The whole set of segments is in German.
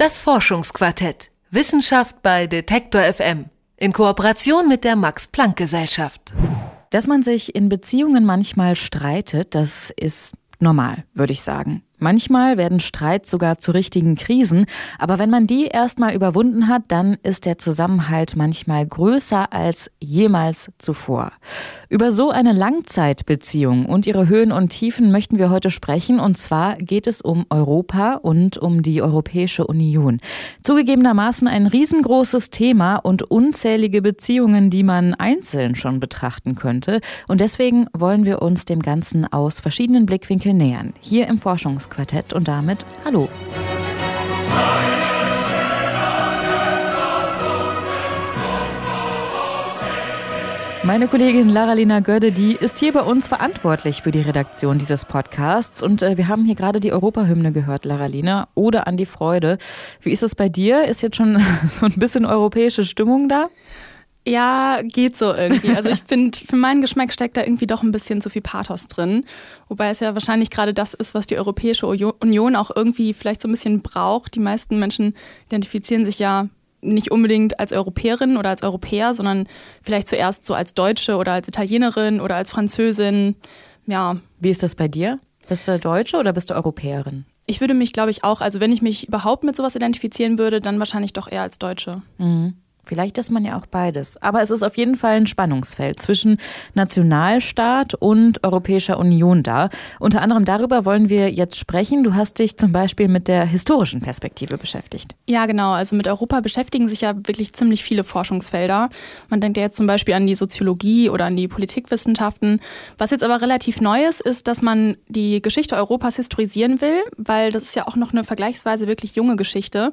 Das Forschungsquartett. Wissenschaft bei Detektor FM. In Kooperation mit der Max-Planck-Gesellschaft. Dass man sich in Beziehungen manchmal streitet, das ist normal, würde ich sagen. Manchmal werden Streits sogar zu richtigen Krisen, aber wenn man die erstmal überwunden hat, dann ist der Zusammenhalt manchmal größer als jemals zuvor. Über so eine Langzeitbeziehung und ihre Höhen und Tiefen möchten wir heute sprechen und zwar geht es um Europa und um die Europäische Union. Zugegebenermaßen ein riesengroßes Thema und unzählige Beziehungen, die man einzeln schon betrachten könnte und deswegen wollen wir uns dem Ganzen aus verschiedenen Blickwinkeln nähern. Hier im Forschungs Quartett und damit Hallo. Meine Kollegin Lara-Lena Gödde, die ist hier bei uns verantwortlich für die Redaktion dieses Podcasts. Und äh, wir haben hier gerade die Europahymne gehört, Lara-Lena, oder an die Freude. Wie ist es bei dir? Ist jetzt schon so ein bisschen europäische Stimmung da? Ja, geht so irgendwie. Also ich finde, für meinen Geschmack steckt da irgendwie doch ein bisschen zu viel Pathos drin. Wobei es ja wahrscheinlich gerade das ist, was die Europäische Union auch irgendwie vielleicht so ein bisschen braucht. Die meisten Menschen identifizieren sich ja nicht unbedingt als Europäerin oder als Europäer, sondern vielleicht zuerst so als Deutsche oder als Italienerin oder als Französin. Ja. Wie ist das bei dir? Bist du Deutsche oder bist du Europäerin? Ich würde mich, glaube ich, auch, also wenn ich mich überhaupt mit sowas identifizieren würde, dann wahrscheinlich doch eher als Deutsche. Mhm. Vielleicht ist man ja auch beides. Aber es ist auf jeden Fall ein Spannungsfeld zwischen Nationalstaat und Europäischer Union da. Unter anderem darüber wollen wir jetzt sprechen. Du hast dich zum Beispiel mit der historischen Perspektive beschäftigt. Ja, genau. Also mit Europa beschäftigen sich ja wirklich ziemlich viele Forschungsfelder. Man denkt ja jetzt zum Beispiel an die Soziologie oder an die Politikwissenschaften. Was jetzt aber relativ neu ist, ist, dass man die Geschichte Europas historisieren will, weil das ist ja auch noch eine vergleichsweise wirklich junge Geschichte.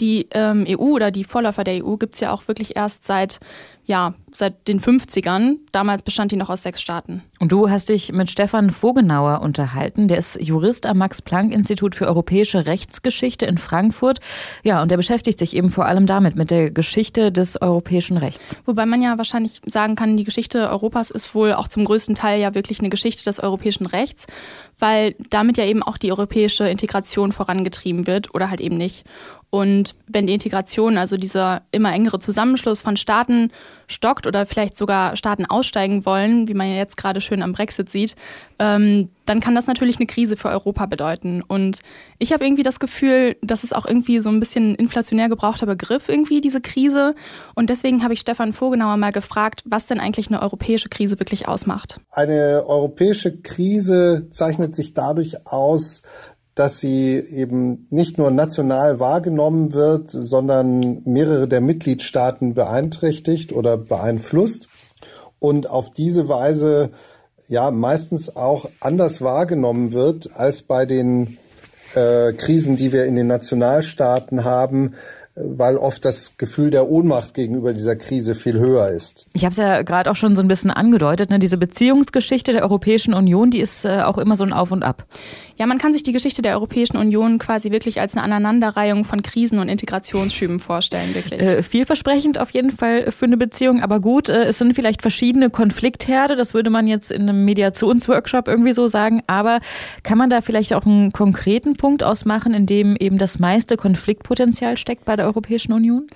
Die ähm, EU oder die Vorläufer der EU gibt es ja auch wirklich erst seit ja, seit den 50ern. Damals bestand die noch aus sechs Staaten. Und du hast dich mit Stefan Vogenauer unterhalten. Der ist Jurist am Max-Planck-Institut für europäische Rechtsgeschichte in Frankfurt. Ja, und der beschäftigt sich eben vor allem damit, mit der Geschichte des europäischen Rechts. Wobei man ja wahrscheinlich sagen kann, die Geschichte Europas ist wohl auch zum größten Teil ja wirklich eine Geschichte des europäischen Rechts, weil damit ja eben auch die europäische Integration vorangetrieben wird oder halt eben nicht. Und wenn die Integration, also dieser immer engere Zusammenschluss von Staaten stockt oder vielleicht sogar Staaten aussteigen wollen, wie man ja jetzt gerade schön am Brexit sieht, ähm, dann kann das natürlich eine Krise für Europa bedeuten. Und ich habe irgendwie das Gefühl, dass es auch irgendwie so ein bisschen inflationär gebrauchter Begriff irgendwie, diese Krise. Und deswegen habe ich Stefan Vogenauer mal gefragt, was denn eigentlich eine europäische Krise wirklich ausmacht. Eine europäische Krise zeichnet sich dadurch aus, dass sie eben nicht nur national wahrgenommen wird, sondern mehrere der Mitgliedstaaten beeinträchtigt oder beeinflusst und auf diese Weise ja meistens auch anders wahrgenommen wird als bei den äh, Krisen, die wir in den Nationalstaaten haben, weil oft das Gefühl der Ohnmacht gegenüber dieser Krise viel höher ist. Ich habe es ja gerade auch schon so ein bisschen angedeutet, ne? diese Beziehungsgeschichte der Europäischen Union, die ist äh, auch immer so ein Auf und Ab. Ja, man kann sich die Geschichte der Europäischen Union quasi wirklich als eine Aneinanderreihung von Krisen und Integrationsschüben vorstellen, wirklich. Äh, vielversprechend auf jeden Fall für eine Beziehung, aber gut, äh, es sind vielleicht verschiedene Konfliktherde, das würde man jetzt in einem Mediationsworkshop irgendwie so sagen, aber kann man da vielleicht auch einen konkreten Punkt ausmachen, in dem eben das meiste Konfliktpotenzial steckt bei der Europäischen Union?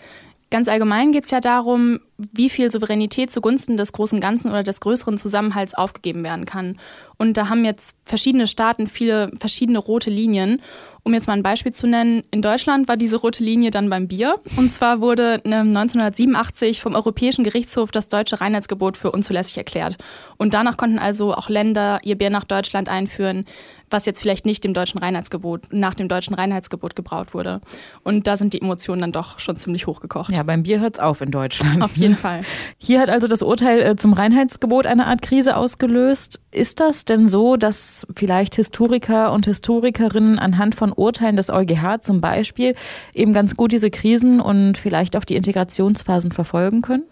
Ganz allgemein geht es ja darum, wie viel Souveränität zugunsten des großen Ganzen oder des größeren Zusammenhalts aufgegeben werden kann. Und da haben jetzt verschiedene Staaten viele verschiedene rote Linien. Um jetzt mal ein Beispiel zu nennen, in Deutschland war diese rote Linie dann beim Bier. Und zwar wurde 1987 vom Europäischen Gerichtshof das deutsche Reinheitsgebot für unzulässig erklärt. Und danach konnten also auch Länder ihr Bier nach Deutschland einführen, was jetzt vielleicht nicht dem deutschen Reinheitsgebot, nach dem deutschen Reinheitsgebot gebraut wurde. Und da sind die Emotionen dann doch schon ziemlich hochgekocht. Ja, beim Bier hört es auf in Deutschland. Auf jeden Fall. Hier hat also das Urteil äh, zum Reinheitsgebot eine Art Krise ausgelöst. Ist das denn so, dass vielleicht Historiker und Historikerinnen anhand von Urteilen des EuGH zum Beispiel eben ganz gut diese Krisen und vielleicht auch die Integrationsphasen verfolgen können?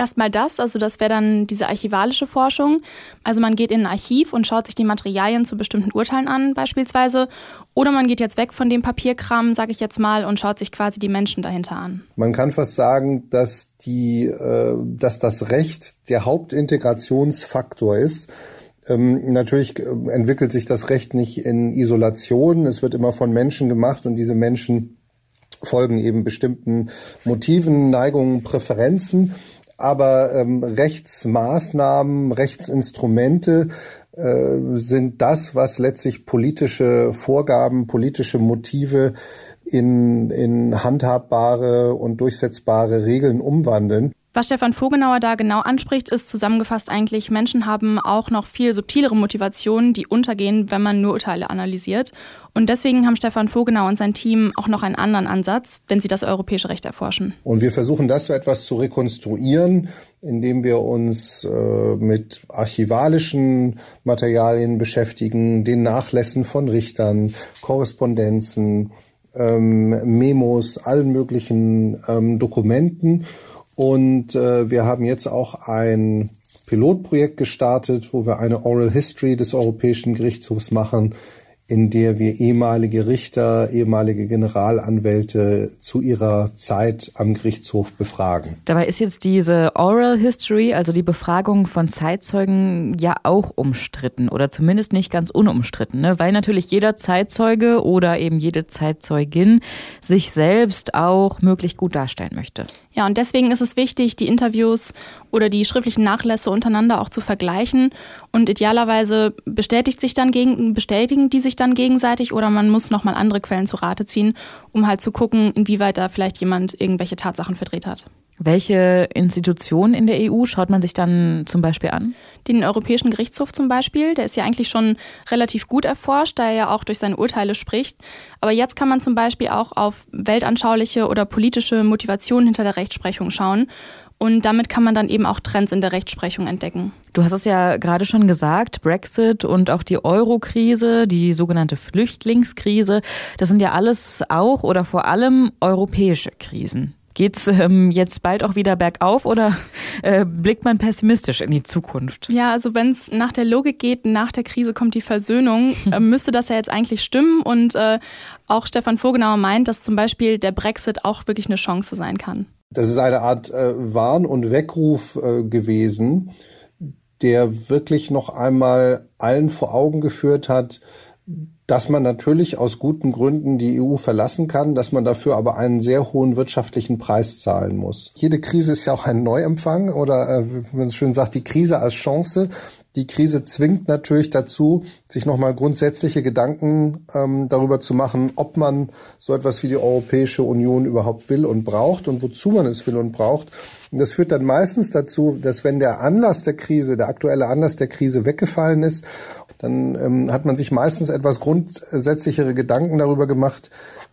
Erstmal das, also das wäre dann diese archivalische Forschung. Also man geht in ein Archiv und schaut sich die Materialien zu bestimmten Urteilen an, beispielsweise. Oder man geht jetzt weg von dem Papierkram, sage ich jetzt mal, und schaut sich quasi die Menschen dahinter an. Man kann fast sagen, dass die, äh, dass das Recht der Hauptintegrationsfaktor ist. Ähm, natürlich äh, entwickelt sich das Recht nicht in Isolation. Es wird immer von Menschen gemacht und diese Menschen folgen eben bestimmten Motiven, Neigungen, Präferenzen. Aber ähm, Rechtsmaßnahmen, Rechtsinstrumente äh, sind das, was letztlich politische Vorgaben, politische Motive in, in handhabbare und durchsetzbare Regeln umwandeln. Was Stefan Vogenauer da genau anspricht, ist zusammengefasst eigentlich, Menschen haben auch noch viel subtilere Motivationen, die untergehen, wenn man nur Urteile analysiert. Und deswegen haben Stefan Vogenauer und sein Team auch noch einen anderen Ansatz, wenn sie das europäische Recht erforschen. Und wir versuchen das so etwas zu rekonstruieren, indem wir uns äh, mit archivalischen Materialien beschäftigen, den Nachlässen von Richtern, Korrespondenzen, ähm, Memos, allen möglichen ähm, Dokumenten und äh, wir haben jetzt auch ein Pilotprojekt gestartet, wo wir eine Oral History des Europäischen Gerichtshofs machen, in der wir ehemalige Richter, ehemalige Generalanwälte zu ihrer Zeit am Gerichtshof befragen. Dabei ist jetzt diese Oral History, also die Befragung von Zeitzeugen, ja auch umstritten oder zumindest nicht ganz unumstritten, ne? weil natürlich jeder Zeitzeuge oder eben jede Zeitzeugin sich selbst auch möglichst gut darstellen möchte. Ja, und deswegen ist es wichtig, die Interviews oder die schriftlichen Nachlässe untereinander auch zu vergleichen. Und idealerweise bestätigt sich dann gegen, bestätigen die sich dann gegenseitig oder man muss nochmal andere Quellen zu Rate ziehen, um halt zu gucken, inwieweit da vielleicht jemand irgendwelche Tatsachen verdreht hat. Welche Institutionen in der EU schaut man sich dann zum Beispiel an? Den Europäischen Gerichtshof zum Beispiel, der ist ja eigentlich schon relativ gut erforscht, da er ja auch durch seine Urteile spricht. Aber jetzt kann man zum Beispiel auch auf weltanschauliche oder politische Motivationen hinter der Rechtsprechung schauen. Und damit kann man dann eben auch Trends in der Rechtsprechung entdecken. Du hast es ja gerade schon gesagt, Brexit und auch die Euro-Krise, die sogenannte Flüchtlingskrise, das sind ja alles auch oder vor allem europäische Krisen. Geht's ähm, jetzt bald auch wieder bergauf oder äh, blickt man pessimistisch in die Zukunft? Ja, also wenn es nach der Logik geht, nach der Krise kommt die Versöhnung, äh, müsste das ja jetzt eigentlich stimmen. Und äh, auch Stefan Vogenauer meint, dass zum Beispiel der Brexit auch wirklich eine Chance sein kann. Das ist eine Art äh, Warn- und Weckruf äh, gewesen, der wirklich noch einmal allen vor Augen geführt hat, dass man natürlich aus guten Gründen die EU verlassen kann, dass man dafür aber einen sehr hohen wirtschaftlichen Preis zahlen muss. Jede Krise ist ja auch ein Neuempfang oder, äh, wie man schön sagt, die Krise als Chance. Die Krise zwingt natürlich dazu, sich nochmal grundsätzliche Gedanken ähm, darüber zu machen, ob man so etwas wie die Europäische Union überhaupt will und braucht und wozu man es will und braucht. Und das führt dann meistens dazu, dass wenn der Anlass der Krise, der aktuelle Anlass der Krise weggefallen ist, dann ähm, hat man sich meistens etwas grundsätzlichere Gedanken darüber gemacht,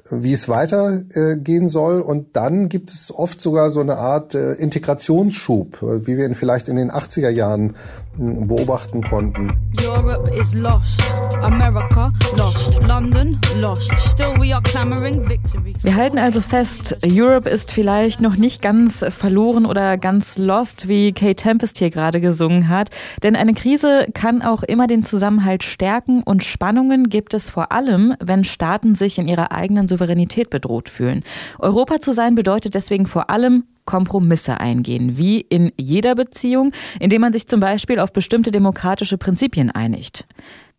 wie es weitergehen äh, soll. Und dann gibt es oft sogar so eine Art äh, Integrationsschub, äh, wie wir ihn vielleicht in den 80er Jahren beobachten konnten. Europe is lost, America lost, London lost. Still we are clamoring victory. Wir halten also fest, Europe ist vielleicht noch nicht ganz verloren oder ganz lost, wie Kate Tempest hier gerade gesungen hat. Denn eine Krise kann auch immer den Zusammenhalt stärken und Spannungen gibt es vor allem, wenn Staaten sich in ihrer eigenen Souveränität bedroht fühlen. Europa zu sein bedeutet deswegen vor allem Kompromisse eingehen, wie in jeder Beziehung, indem man sich zum Beispiel auf bestimmte demokratische Prinzipien einigt.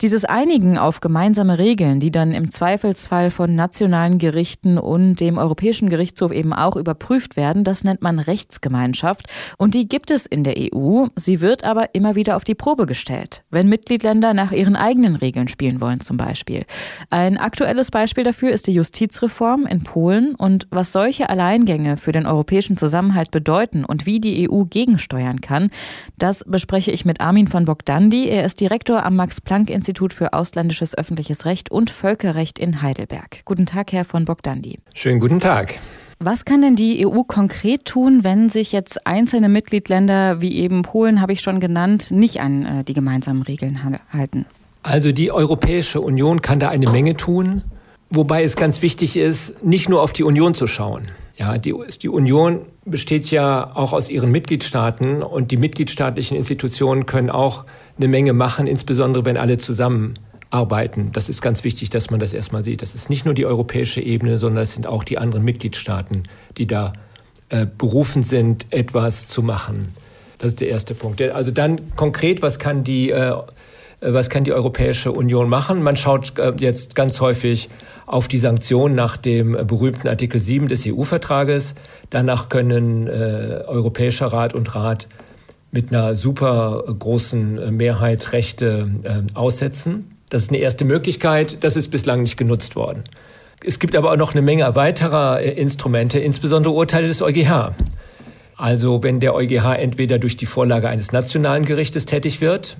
Dieses Einigen auf gemeinsame Regeln, die dann im Zweifelsfall von nationalen Gerichten und dem Europäischen Gerichtshof eben auch überprüft werden, das nennt man Rechtsgemeinschaft. Und die gibt es in der EU. Sie wird aber immer wieder auf die Probe gestellt, wenn Mitgliedländer nach ihren eigenen Regeln spielen wollen zum Beispiel. Ein aktuelles Beispiel dafür ist die Justizreform in Polen und was solche Alleingänge für den europäischen Zusammenhalt bedeuten und wie die EU gegensteuern kann, das bespreche ich mit Armin von Bogdandi. Er ist Direktor am Max-Planck-Institut Institut für ausländisches öffentliches Recht und Völkerrecht in Heidelberg. Guten Tag, Herr von Bogdandi. Schönen guten Tag. Was kann denn die EU konkret tun, wenn sich jetzt einzelne Mitgliedländer wie eben Polen, habe ich schon genannt, nicht an äh, die gemeinsamen Regeln halten? Also die Europäische Union kann da eine Menge tun, wobei es ganz wichtig ist, nicht nur auf die Union zu schauen. Ja, die, die Union besteht ja auch aus ihren Mitgliedstaaten und die mitgliedstaatlichen Institutionen können auch eine Menge machen, insbesondere wenn alle zusammenarbeiten. Das ist ganz wichtig, dass man das erstmal sieht. Das ist nicht nur die europäische Ebene, sondern es sind auch die anderen Mitgliedstaaten, die da äh, berufen sind, etwas zu machen. Das ist der erste Punkt. Also dann konkret, was kann die äh, Äh, was kann die Europäische Union machen? Man schaut äh, jetzt ganz häufig auf die Sanktionen nach dem berühmten Artikel 7 des EU-Vertrages. Danach können äh, Europäischer Rat und Rat mit einer super großen Mehrheit Rechte äh, aussetzen. Das ist eine erste Möglichkeit. Das ist bislang nicht genutzt worden. Es gibt aber auch noch eine Menge weiterer äh, Instrumente, insbesondere Urteile des EuGH. Also wenn der EuGH entweder durch die Vorlage eines nationalen Gerichtes tätig wird,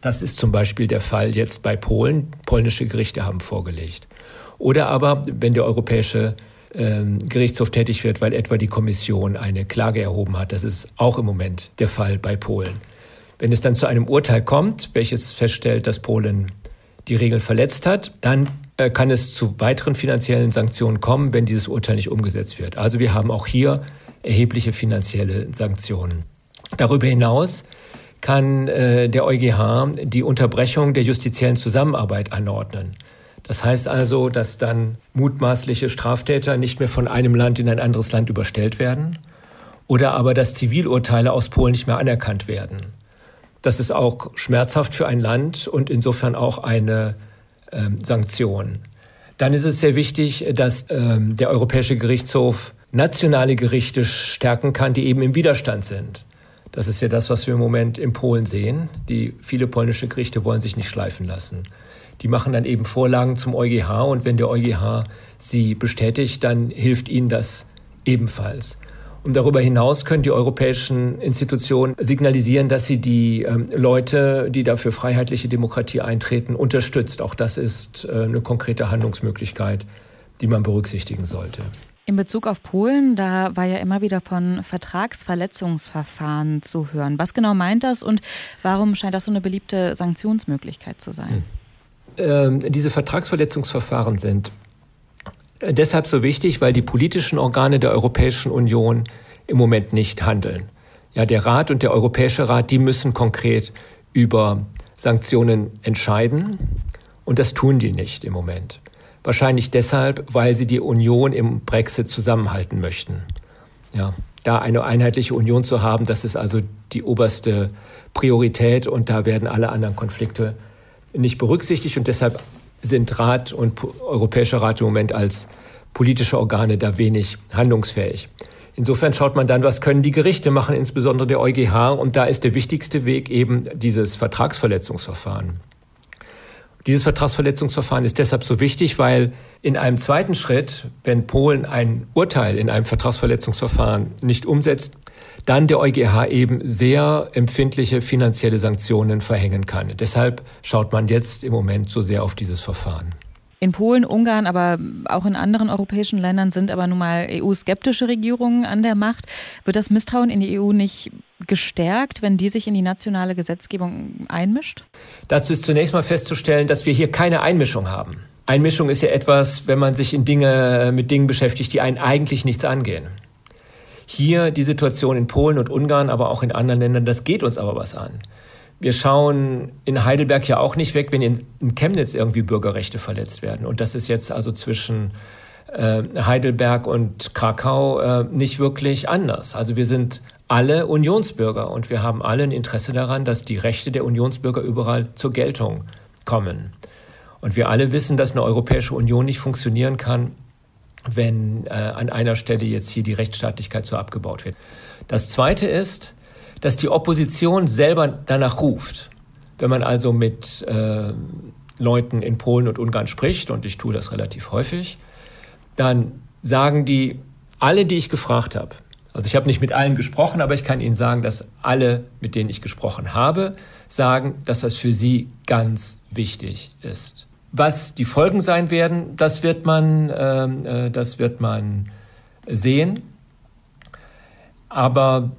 das ist zum Beispiel der Fall jetzt bei Polen, polnische Gerichte haben vorgelegt, oder aber wenn der Europäische Gerichtshof tätig wird, weil etwa die Kommission eine Klage erhoben hat, das ist auch im Moment der Fall bei Polen. Wenn es dann zu einem Urteil kommt, welches feststellt, dass Polen die Regeln verletzt hat, dann äh, kann es zu weiteren finanziellen Sanktionen kommen, wenn dieses Urteil nicht umgesetzt wird. Also wir haben auch hier erhebliche finanzielle Sanktionen. Darüber hinaus kann äh, der EuGH die Unterbrechung der justiziellen Zusammenarbeit anordnen. Das heißt also, dass dann mutmaßliche Straftäter nicht mehr von einem Land in ein anderes Land überstellt werden oder aber dass Zivilurteile aus Polen nicht mehr anerkannt werden. Das ist auch schmerzhaft für ein Land und insofern auch eine ähm, Sanktion. Dann ist es sehr wichtig, dass ähm, der Europäische Gerichtshof nationale Gerichte stärken kann, die eben im Widerstand sind. Das ist ja das, was wir im Moment in Polen sehen. Die viele polnische Gerichte wollen sich nicht schleifen lassen. Die machen dann eben Vorlagen zum EuGH und wenn der EuGH sie bestätigt, dann hilft ihnen das ebenfalls. Und darüber hinaus können die europäischen Institutionen signalisieren, dass sie die ähm, Leute, die da für freiheitliche Demokratie eintreten, unterstützt. Auch das ist äh, eine konkrete Handlungsmöglichkeit, die man berücksichtigen sollte. In Bezug auf Polen, da war ja immer wieder von Vertragsverletzungsverfahren zu hören. Was genau meint das und warum scheint das so eine beliebte Sanktionsmöglichkeit zu sein? Hm. Ähm, diese Vertragsverletzungsverfahren sind deshalb so wichtig, weil die politischen Organe der Europäischen Union im Moment nicht handeln. Ja, der Rat und der Europäische Rat, die müssen konkret über Sanktionen entscheiden und das tun die nicht im Moment. Wahrscheinlich deshalb, weil sie die Union im Brexit zusammenhalten möchten. Ja, da eine einheitliche Union zu haben, das ist also die oberste Priorität und da werden alle anderen Konflikte nicht berücksichtigt und deshalb sind Rat und Europäischer Rat im Moment als politische Organe da wenig handlungsfähig. Insofern schaut man dann, was können die Gerichte machen, insbesondere der EuGH. Und da ist der wichtigste Weg eben dieses Vertragsverletzungsverfahren. Dieses Vertragsverletzungsverfahren ist deshalb so wichtig, weil in einem zweiten Schritt, wenn Polen ein Urteil in einem Vertragsverletzungsverfahren nicht umsetzt, dann der EuGH eben sehr empfindliche finanzielle Sanktionen verhängen kann. Deshalb schaut man jetzt im Moment so sehr auf dieses Verfahren. In Polen, Ungarn, aber auch in anderen europäischen Ländern sind aber nun mal EU-skeptische Regierungen an der Macht. Wird das Misstrauen in die EU nicht gestärkt, wenn die sich in die nationale Gesetzgebung einmischt? Dazu ist zunächst mal festzustellen, dass wir hier keine Einmischung haben. Einmischung ist ja etwas, wenn man sich in Dinge, mit Dingen beschäftigt, die einen eigentlich nichts angehen. Hier die Situation in Polen und Ungarn, aber auch in anderen Ländern, das geht uns aber was an. Wir schauen in Heidelberg ja auch nicht weg, wenn in, Chemnitz irgendwie Bürgerrechte verletzt werden. Und das ist jetzt also zwischen äh, Heidelberg und Krakau äh, nicht wirklich anders. Also wir sind alle Unionsbürger und wir haben alle ein Interesse daran, dass die Rechte der Unionsbürger überall zur Geltung kommen. Und wir alle wissen, dass eine Europäische Union nicht funktionieren kann, wenn äh, an einer Stelle jetzt hier die Rechtsstaatlichkeit so abgebaut wird. Das Zweite ist, dass die Opposition selber danach ruft. Wenn man also mit äh, Leuten in Polen und Ungarn spricht, und ich tue das relativ häufig, dann sagen die, alle, die ich gefragt habe, also ich habe nicht mit allen gesprochen, aber ich kann Ihnen sagen, dass alle, mit denen ich gesprochen habe, sagen, dass das für sie ganz wichtig ist. Was die Folgen sein werden, das wird man, ähm, äh, das wird man sehen. Aber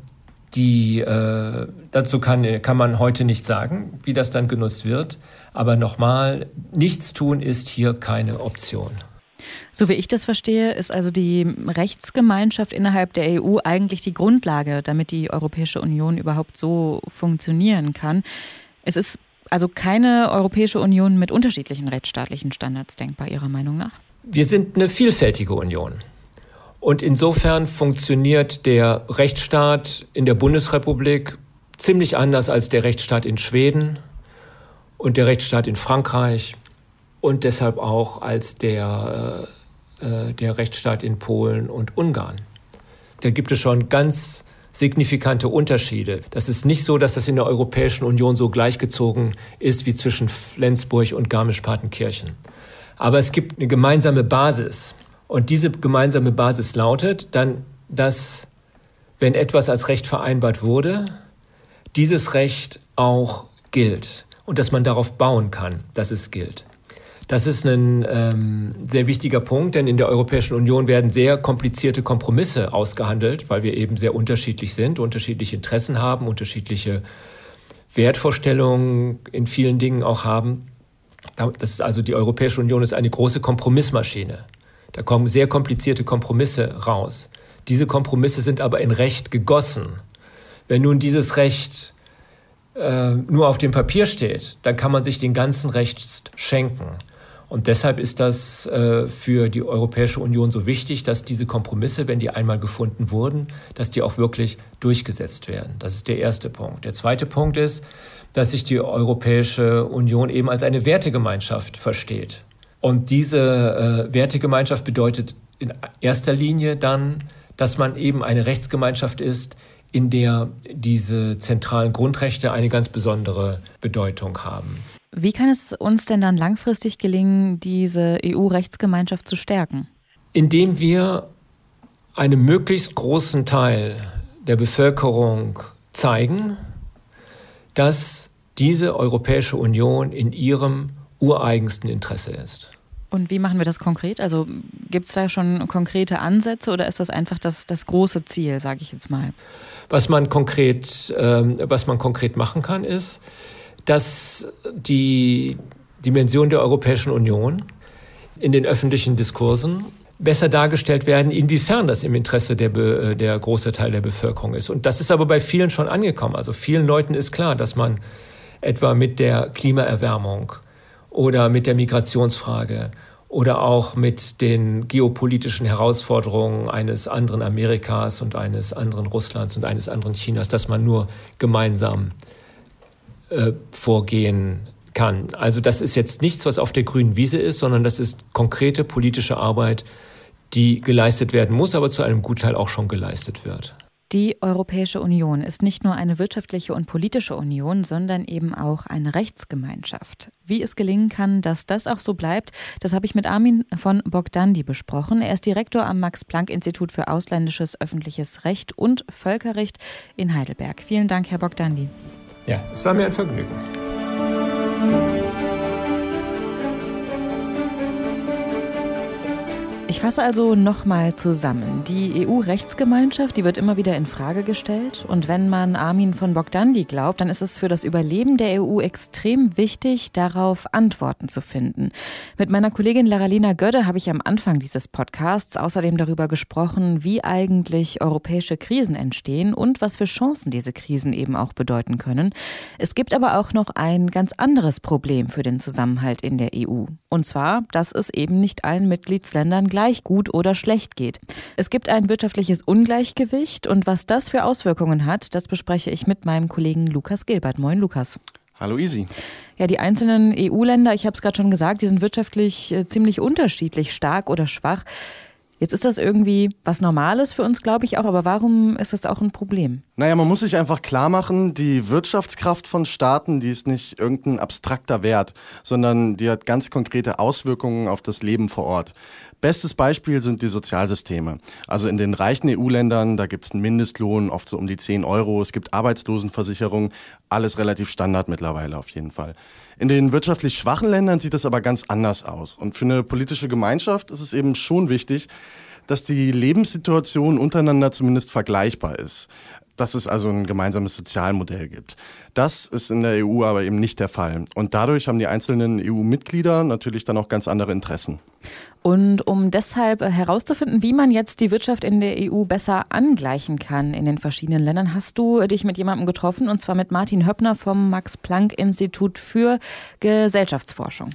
die, äh, dazu kann, kann man heute nicht sagen, wie das dann genutzt wird. Aber nochmal, nichts tun ist hier keine Option. So wie ich das verstehe, ist also die Rechtsgemeinschaft innerhalb der EU eigentlich die Grundlage, damit die Europäische Union überhaupt so funktionieren kann. Es ist also keine Europäische Union mit unterschiedlichen rechtsstaatlichen Standards denkbar, Ihrer Meinung nach? Wir sind eine vielfältige Union. Und insofern funktioniert der Rechtsstaat in der Bundesrepublik ziemlich anders als der Rechtsstaat in Schweden und der Rechtsstaat in Frankreich und deshalb auch als der, äh, äh, der Rechtsstaat in Polen und Ungarn. Da gibt es schon ganz signifikante Unterschiede. Das ist nicht so, dass das in der Europäischen Union so gleichgezogen ist wie zwischen Flensburg und Garmisch-Partenkirchen. Aber es gibt eine gemeinsame Basis. Und diese gemeinsame Basis lautet dann, dass wenn etwas als Recht vereinbart wurde, dieses Recht auch gilt und dass man darauf bauen kann, dass es gilt. Das ist ein ähm, sehr wichtiger Punkt, denn in der Europäischen Union werden sehr komplizierte Kompromisse ausgehandelt, weil wir eben sehr unterschiedlich sind, unterschiedliche Interessen haben, unterschiedliche Wertvorstellungen in vielen Dingen auch haben. Das ist also die Europäische Union ist eine große Kompromissmaschine. Da kommen sehr komplizierte Kompromisse raus. Diese Kompromisse sind aber in Recht gegossen. Wenn nun dieses Recht äh, nur auf dem Papier steht, dann kann man sich den ganzen Recht schenken. Und deshalb ist das äh, für die Europäische Union so wichtig, dass diese Kompromisse, wenn die einmal gefunden wurden, dass die auch wirklich durchgesetzt werden. Das ist der erste Punkt. Der zweite Punkt ist, dass sich die Europäische Union eben als eine Wertegemeinschaft versteht. Und diese äh, Wertegemeinschaft bedeutet in erster Linie dann, dass man eben eine Rechtsgemeinschaft ist, in der diese zentralen Grundrechte eine ganz besondere Bedeutung haben. Wie kann es uns denn dann langfristig gelingen, diese EU-Rechtsgemeinschaft zu stärken? Indem wir einem möglichst großen Teil der Bevölkerung zeigen, dass diese Europäische Union in ihrem ureigensten Interesse ist. Und wie machen wir das konkret? Also gibt es da schon konkrete Ansätze oder ist das einfach das, das große Ziel, sage ich jetzt mal? Was man konkret, ähm, was man konkret machen kann, ist, dass die Dimension der Europäischen Union in den öffentlichen Diskursen besser dargestellt werden, inwiefern das im Interesse der, Be der große Teil der Bevölkerung ist. Und das ist aber bei vielen schon angekommen. Also vielen Leuten ist klar, dass man etwa mit der Klimaerwärmung oder mit der Migrationsfrage oder auch mit den geopolitischen Herausforderungen eines anderen Amerikas und eines anderen Russlands und eines anderen Chinas, dass man nur gemeinsam äh, vorgehen kann. Also das ist jetzt nichts, was auf der grünen Wiese ist, sondern das ist konkrete politische Arbeit, die geleistet werden muss, aber zu einem Gutteil auch schon geleistet wird. Die Europäische Union ist nicht nur eine wirtschaftliche und politische Union, sondern eben auch eine Rechtsgemeinschaft. Wie es gelingen kann, dass das auch so bleibt, das habe ich mit Armin von Bogdandi besprochen. Er ist Direktor am Max-Planck-Institut für ausländisches öffentliches Recht und Völkerrecht in Heidelberg. Vielen Dank, Herr Bogdandi. Ja, es war mir ein Vergnügen. Ich fasse also nochmal zusammen. Die EU-Rechtsgemeinschaft, die wird immer wieder in Frage gestellt. Und wenn man Armin von Bogdandi glaubt, dann ist es für das Überleben der EU extrem wichtig, darauf Antworten zu finden. Mit meiner Kollegin Laralina Gödde habe ich am Anfang dieses Podcasts außerdem darüber gesprochen, wie eigentlich europäische Krisen entstehen und was für Chancen diese Krisen eben auch bedeuten können. Es gibt aber auch noch ein ganz anderes Problem für den Zusammenhalt in der EU. Und zwar, dass es eben nicht allen Mitgliedsländern gleich gut oder schlecht geht. Es gibt ein wirtschaftliches Ungleichgewicht und was das für Auswirkungen hat, das bespreche ich mit meinem Kollegen Lukas Gilbert. Moin, Lukas. Hallo Easy. Ja, die einzelnen EU-Länder, ich habe es gerade schon gesagt, die sind wirtschaftlich äh, ziemlich unterschiedlich, stark oder schwach. Jetzt ist das irgendwie was Normales für uns, glaube ich auch, aber warum ist das auch ein Problem? Naja, man muss sich einfach klar machen, die Wirtschaftskraft von Staaten, die ist nicht irgendein abstrakter Wert, sondern die hat ganz konkrete Auswirkungen auf das Leben vor Ort. Bestes Beispiel sind die Sozialsysteme. Also in den reichen EU-Ländern, da gibt es einen Mindestlohn, oft so um die 10 Euro. Es gibt Arbeitslosenversicherung, alles relativ Standard mittlerweile auf jeden Fall. In den wirtschaftlich schwachen Ländern sieht das aber ganz anders aus. Und für eine politische Gemeinschaft ist es eben schon wichtig, dass die Lebenssituation untereinander zumindest vergleichbar ist dass es also ein gemeinsames Sozialmodell gibt. Das ist in der EU aber eben nicht der Fall. Und dadurch haben die einzelnen EU-Mitglieder natürlich dann auch ganz andere Interessen. Und um deshalb herauszufinden, wie man jetzt die Wirtschaft in der EU besser angleichen kann in den verschiedenen Ländern, hast du dich mit jemandem getroffen, und zwar mit Martin Höppner vom Max-Planck-Institut für Gesellschaftsforschung.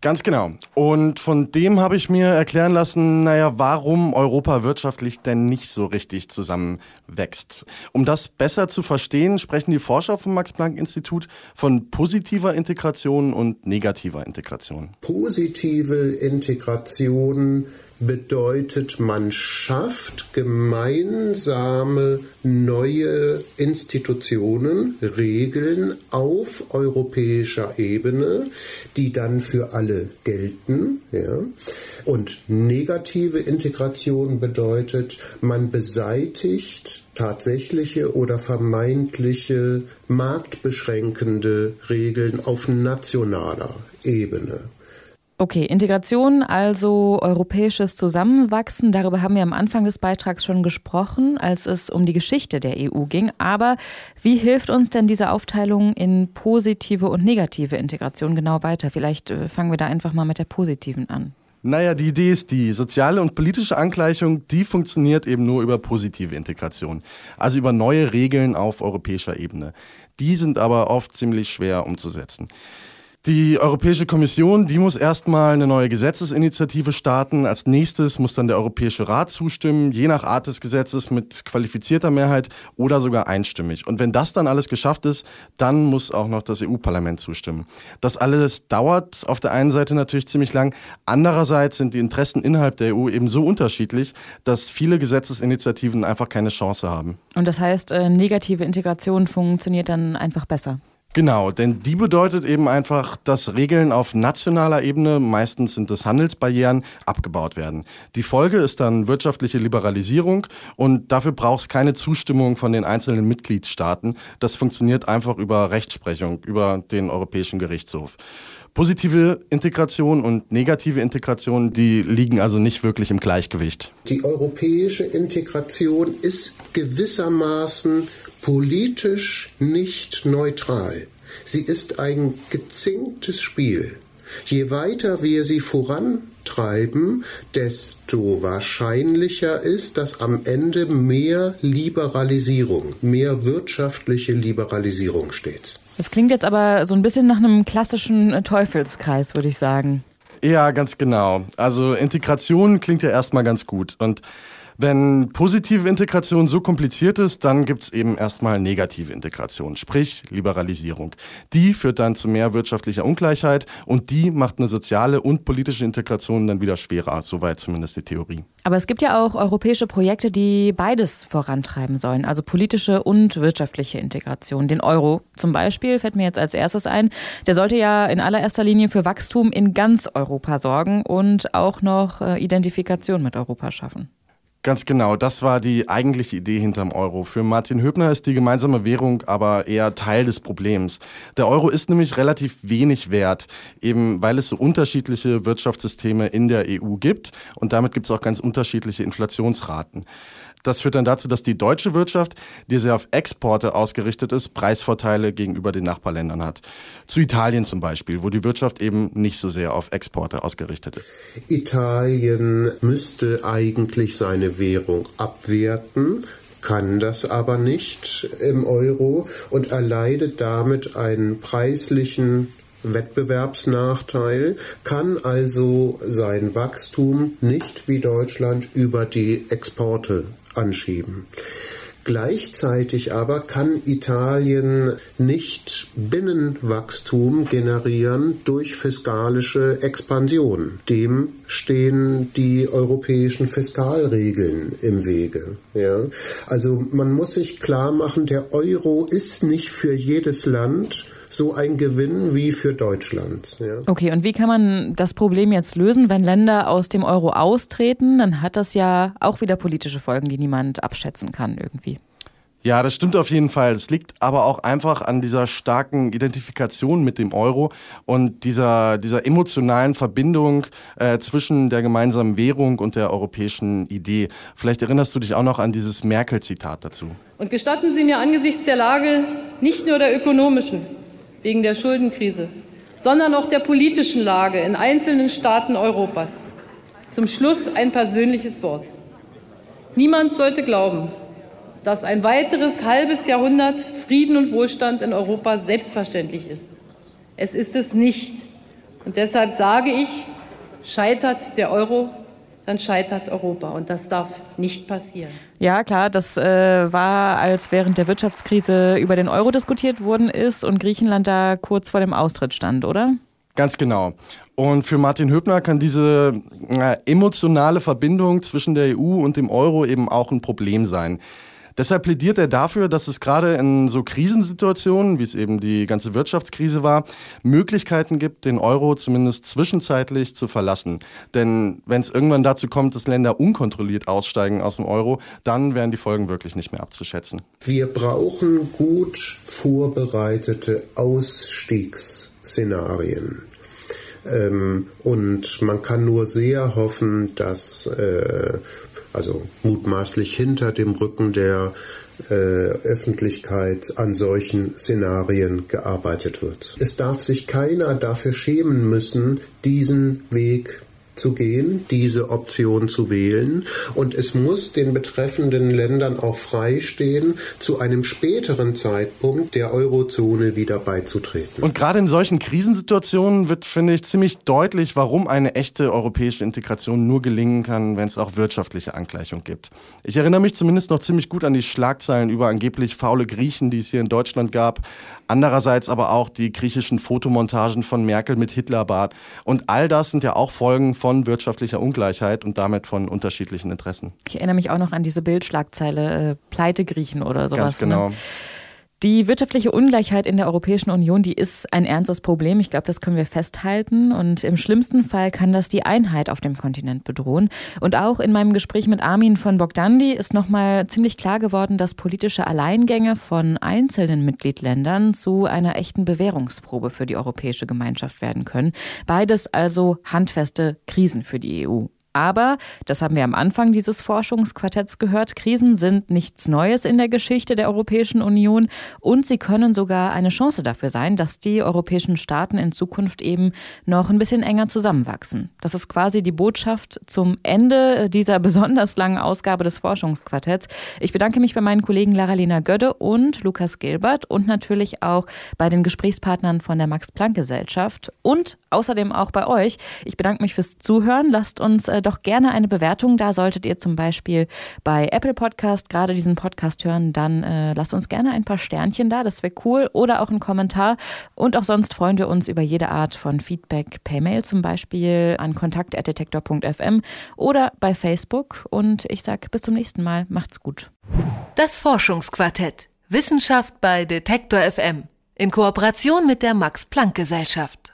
Ganz genau. Und von dem habe ich mir erklären lassen, naja, warum Europa wirtschaftlich denn nicht so richtig zusammenwächst. Um das besser zu verstehen, sprechen die Forscher vom Max-Planck-Institut von positiver Integration und negativer Integration. Positive Integration bedeutet, man schafft gemeinsame neue Institutionen, Regeln auf europäischer Ebene, die dann für alle gelten. Ja. Und negative Integration bedeutet, man beseitigt tatsächliche oder vermeintliche marktbeschränkende Regeln auf nationaler Ebene. Okay, Integration, also europäisches Zusammenwachsen, darüber haben wir am Anfang des Beitrags schon gesprochen, als es um die Geschichte der EU ging. Aber wie hilft uns denn diese Aufteilung in positive und negative Integration genau weiter? Vielleicht äh, fangen wir da einfach mal mit der positiven an. Naja, die Idee ist die, soziale und politische Angleichung, die funktioniert eben nur über positive Integration, also über neue Regeln auf europäischer Ebene. Die sind aber oft ziemlich schwer umzusetzen. Die Europäische Kommission, die muss erstmal eine neue Gesetzesinitiative starten. Als nächstes muss dann der Europäische Rat zustimmen, je nach Art des Gesetzes mit qualifizierter Mehrheit oder sogar einstimmig. Und wenn das dann alles geschafft ist, dann muss auch noch das EU-Parlament zustimmen. Das alles dauert auf der einen Seite natürlich ziemlich lang. Andererseits sind die Interessen innerhalb der EU eben so unterschiedlich, dass viele Gesetzesinitiativen einfach keine Chance haben. Und das heißt, äh, negative Integration funktioniert dann einfach besser? Genau, denn die bedeutet eben einfach, dass Regeln auf nationaler Ebene, meistens sind es Handelsbarrieren, abgebaut werden. Die Folge ist dann wirtschaftliche Liberalisierung und dafür braucht es keine Zustimmung von den einzelnen Mitgliedstaaten. Das funktioniert einfach über Rechtsprechung, über den Europäischen Gerichtshof. Positive Integration und negative Integration, die liegen also nicht wirklich im Gleichgewicht. Die europäische Integration ist gewissermaßen politisch nicht neutral. Sie ist ein gezinktes Spiel. Je weiter wir sie vorantreiben, desto wahrscheinlicher ist, dass am Ende mehr Liberalisierung, mehr wirtschaftliche Liberalisierung steht. Das klingt jetzt aber so ein bisschen nach einem klassischen Teufelskreis, würde ich sagen. Ja, ganz genau. Also Integration klingt ja erstmal ganz gut. Und wenn positive Integration so kompliziert ist, dann gibt es eben erstmal negative Integration, sprich Liberalisierung. Die führt dann zu mehr wirtschaftlicher Ungleichheit und die macht eine soziale und politische Integration dann wieder schwerer, soweit zumindest die Theorie. Aber es gibt ja auch europäische Projekte, die beides vorantreiben sollen, also politische und wirtschaftliche Integration. Den Euro zum Beispiel fällt mir jetzt als erstes ein. Der sollte ja in allererster Linie für Wachstum in ganz Europa sorgen und auch noch äh, Identifikation mit Europa schaffen. Ganz genau, das war die eigentliche Idee hinterm Euro. Für Martin Höbner ist die gemeinsame Währung aber eher Teil des Problems. Der Euro ist nämlich relativ wenig wert, eben weil es so unterschiedliche Wirtschaftssysteme in der EU gibt und damit gibt es auch ganz unterschiedliche Inflationsraten. Das führt dann dazu, dass die deutsche Wirtschaft, die sehr auf Exporte ausgerichtet ist, Preisvorteile gegenüber den Nachbarländern hat. Zu Italien zum Beispiel, wo die Wirtschaft eben nicht so sehr auf Exporte ausgerichtet ist. Italien müsste eigentlich seine Währung abwerten, kann das aber nicht im Euro und erleidet damit einen preislichen Wettbewerbsnachteil, kann also sein Wachstum nicht wie Deutschland über die Exporte anschieben. Gleichzeitig aber kann Italien nicht Binnenwachstum generieren durch fiskalische Expansion. Dem stehen die europäischen Fiskalregeln im Wege. Ja? Also man muss sich klar machen, der Euro ist nicht für jedes Land so ein Gewinn wie für Deutschland. Ja. Okay, und wie kann man das Problem jetzt lösen, wenn Länder aus dem Euro austreten? Dann hat das ja auch wieder politische Folgen, die niemand abschätzen kann irgendwie. Ja, das stimmt auf jeden Fall. Es liegt aber auch einfach an dieser starken Identifikation mit dem Euro und dieser, dieser emotionalen Verbindung äh, zwischen der gemeinsamen Währung und der europäischen Idee. Vielleicht erinnerst du dich auch noch an dieses Merkel-Zitat dazu. Und gestatten Sie mir angesichts der Lage nicht nur der ökonomischen, wegen der Schuldenkrise, sondern auch der politischen Lage in einzelnen Staaten Europas. Zum Schluss ein persönliches Wort. Niemand sollte glauben, dass ein weiteres halbes Jahrhundert Frieden und Wohlstand in Europa selbstverständlich ist. Es ist es nicht. Und deshalb sage ich, scheitert der Euro, dann scheitert Europa. Und das darf nicht passieren. Ja, klar, das äh, war, als während der Wirtschaftskrise über den Euro diskutiert worden ist und Griechenland da kurz vor dem Austritt stand, oder? Ganz genau. Und für Martin Höbner kann diese äh, emotionale Verbindung zwischen der EU und dem Euro eben auch ein Problem sein. Deshalb plädiert er dafür, dass es gerade in so Krisensituationen, wie es eben die ganze Wirtschaftskrise war, Möglichkeiten gibt, den Euro zumindest zwischenzeitlich zu verlassen. Denn wenn es irgendwann dazu kommt, dass Länder unkontrolliert aussteigen aus dem Euro, dann wären die Folgen wirklich nicht mehr abzuschätzen. Wir brauchen gut vorbereitete Ausstiegsszenarien. Ähm, und man kann nur sehr hoffen, dass äh, also mutmaßlich hinter dem Rücken der äh, Öffentlichkeit an solchen Szenarien gearbeitet wird. Es darf sich keiner dafür schämen müssen, diesen Weg zu gehen, diese Option zu wählen. Und es muss den betreffenden Ländern auch freistehen, zu einem späteren Zeitpunkt der Eurozone wieder beizutreten. Und gerade in solchen Krisensituationen wird, finde ich, ziemlich deutlich, warum eine echte europäische Integration nur gelingen kann, wenn es auch wirtschaftliche Angleichung gibt. Ich erinnere mich zumindest noch ziemlich gut an die Schlagzeilen über angeblich faule Griechen, die es hier in Deutschland gab. Andererseits aber auch die griechischen Fotomontagen von Merkel mit Hitlerbart. Und all das sind ja auch Folgen von von wirtschaftlicher Ungleichheit und damit von unterschiedlichen Interessen. Ich erinnere mich auch noch an diese Bildschlagzeile, äh, Pleite Griechen oder sowas. Ganz genau. Ne? Die wirtschaftliche Ungleichheit in der Europäischen Union, die ist ein ernstes Problem. Ich glaube, das können wir festhalten. Und im schlimmsten Fall kann das die Einheit auf dem Kontinent bedrohen. Und auch in meinem Gespräch mit Armin von Bogdandi ist nochmal ziemlich klar geworden, dass politische Alleingänge von einzelnen Mitgliedländern zu einer echten Bewährungsprobe für die europäische Gemeinschaft werden können. Beides also handfeste Krisen für die EU. Aber, das haben wir am Anfang dieses Forschungsquartetts gehört, Krisen sind nichts Neues in der Geschichte der Europäischen Union und sie können sogar eine Chance dafür sein, dass die europäischen Staaten in Zukunft eben noch ein bisschen enger zusammenwachsen. Das ist quasi die Botschaft zum Ende dieser besonders langen Ausgabe des Forschungsquartetts. Ich bedanke mich bei meinen Kollegen Lara-Lena Gödde und Lukas Gilbert und natürlich auch bei den Gesprächspartnern von der Max-Planck-Gesellschaft und außerdem auch bei euch. Ich bedanke mich fürs Zuhören. Lasst uns äh, doch gerne eine Bewertung da. Solltet ihr zum Beispiel bei Apple Podcast gerade diesen Podcast hören, dann äh, lasst uns gerne ein paar Sternchen da. Das wäre cool. Oder auch einen Kommentar. Und auch sonst freuen wir uns über jede Art von Feedback per Mail zum Beispiel an kontakt.detektor.fm oder bei Facebook. Und ich sage bis zum nächsten Mal. Macht's gut. Das Forschungsquartett. Wissenschaft bei Detektor FM. In Kooperation mit der Max-Planck-Gesellschaft.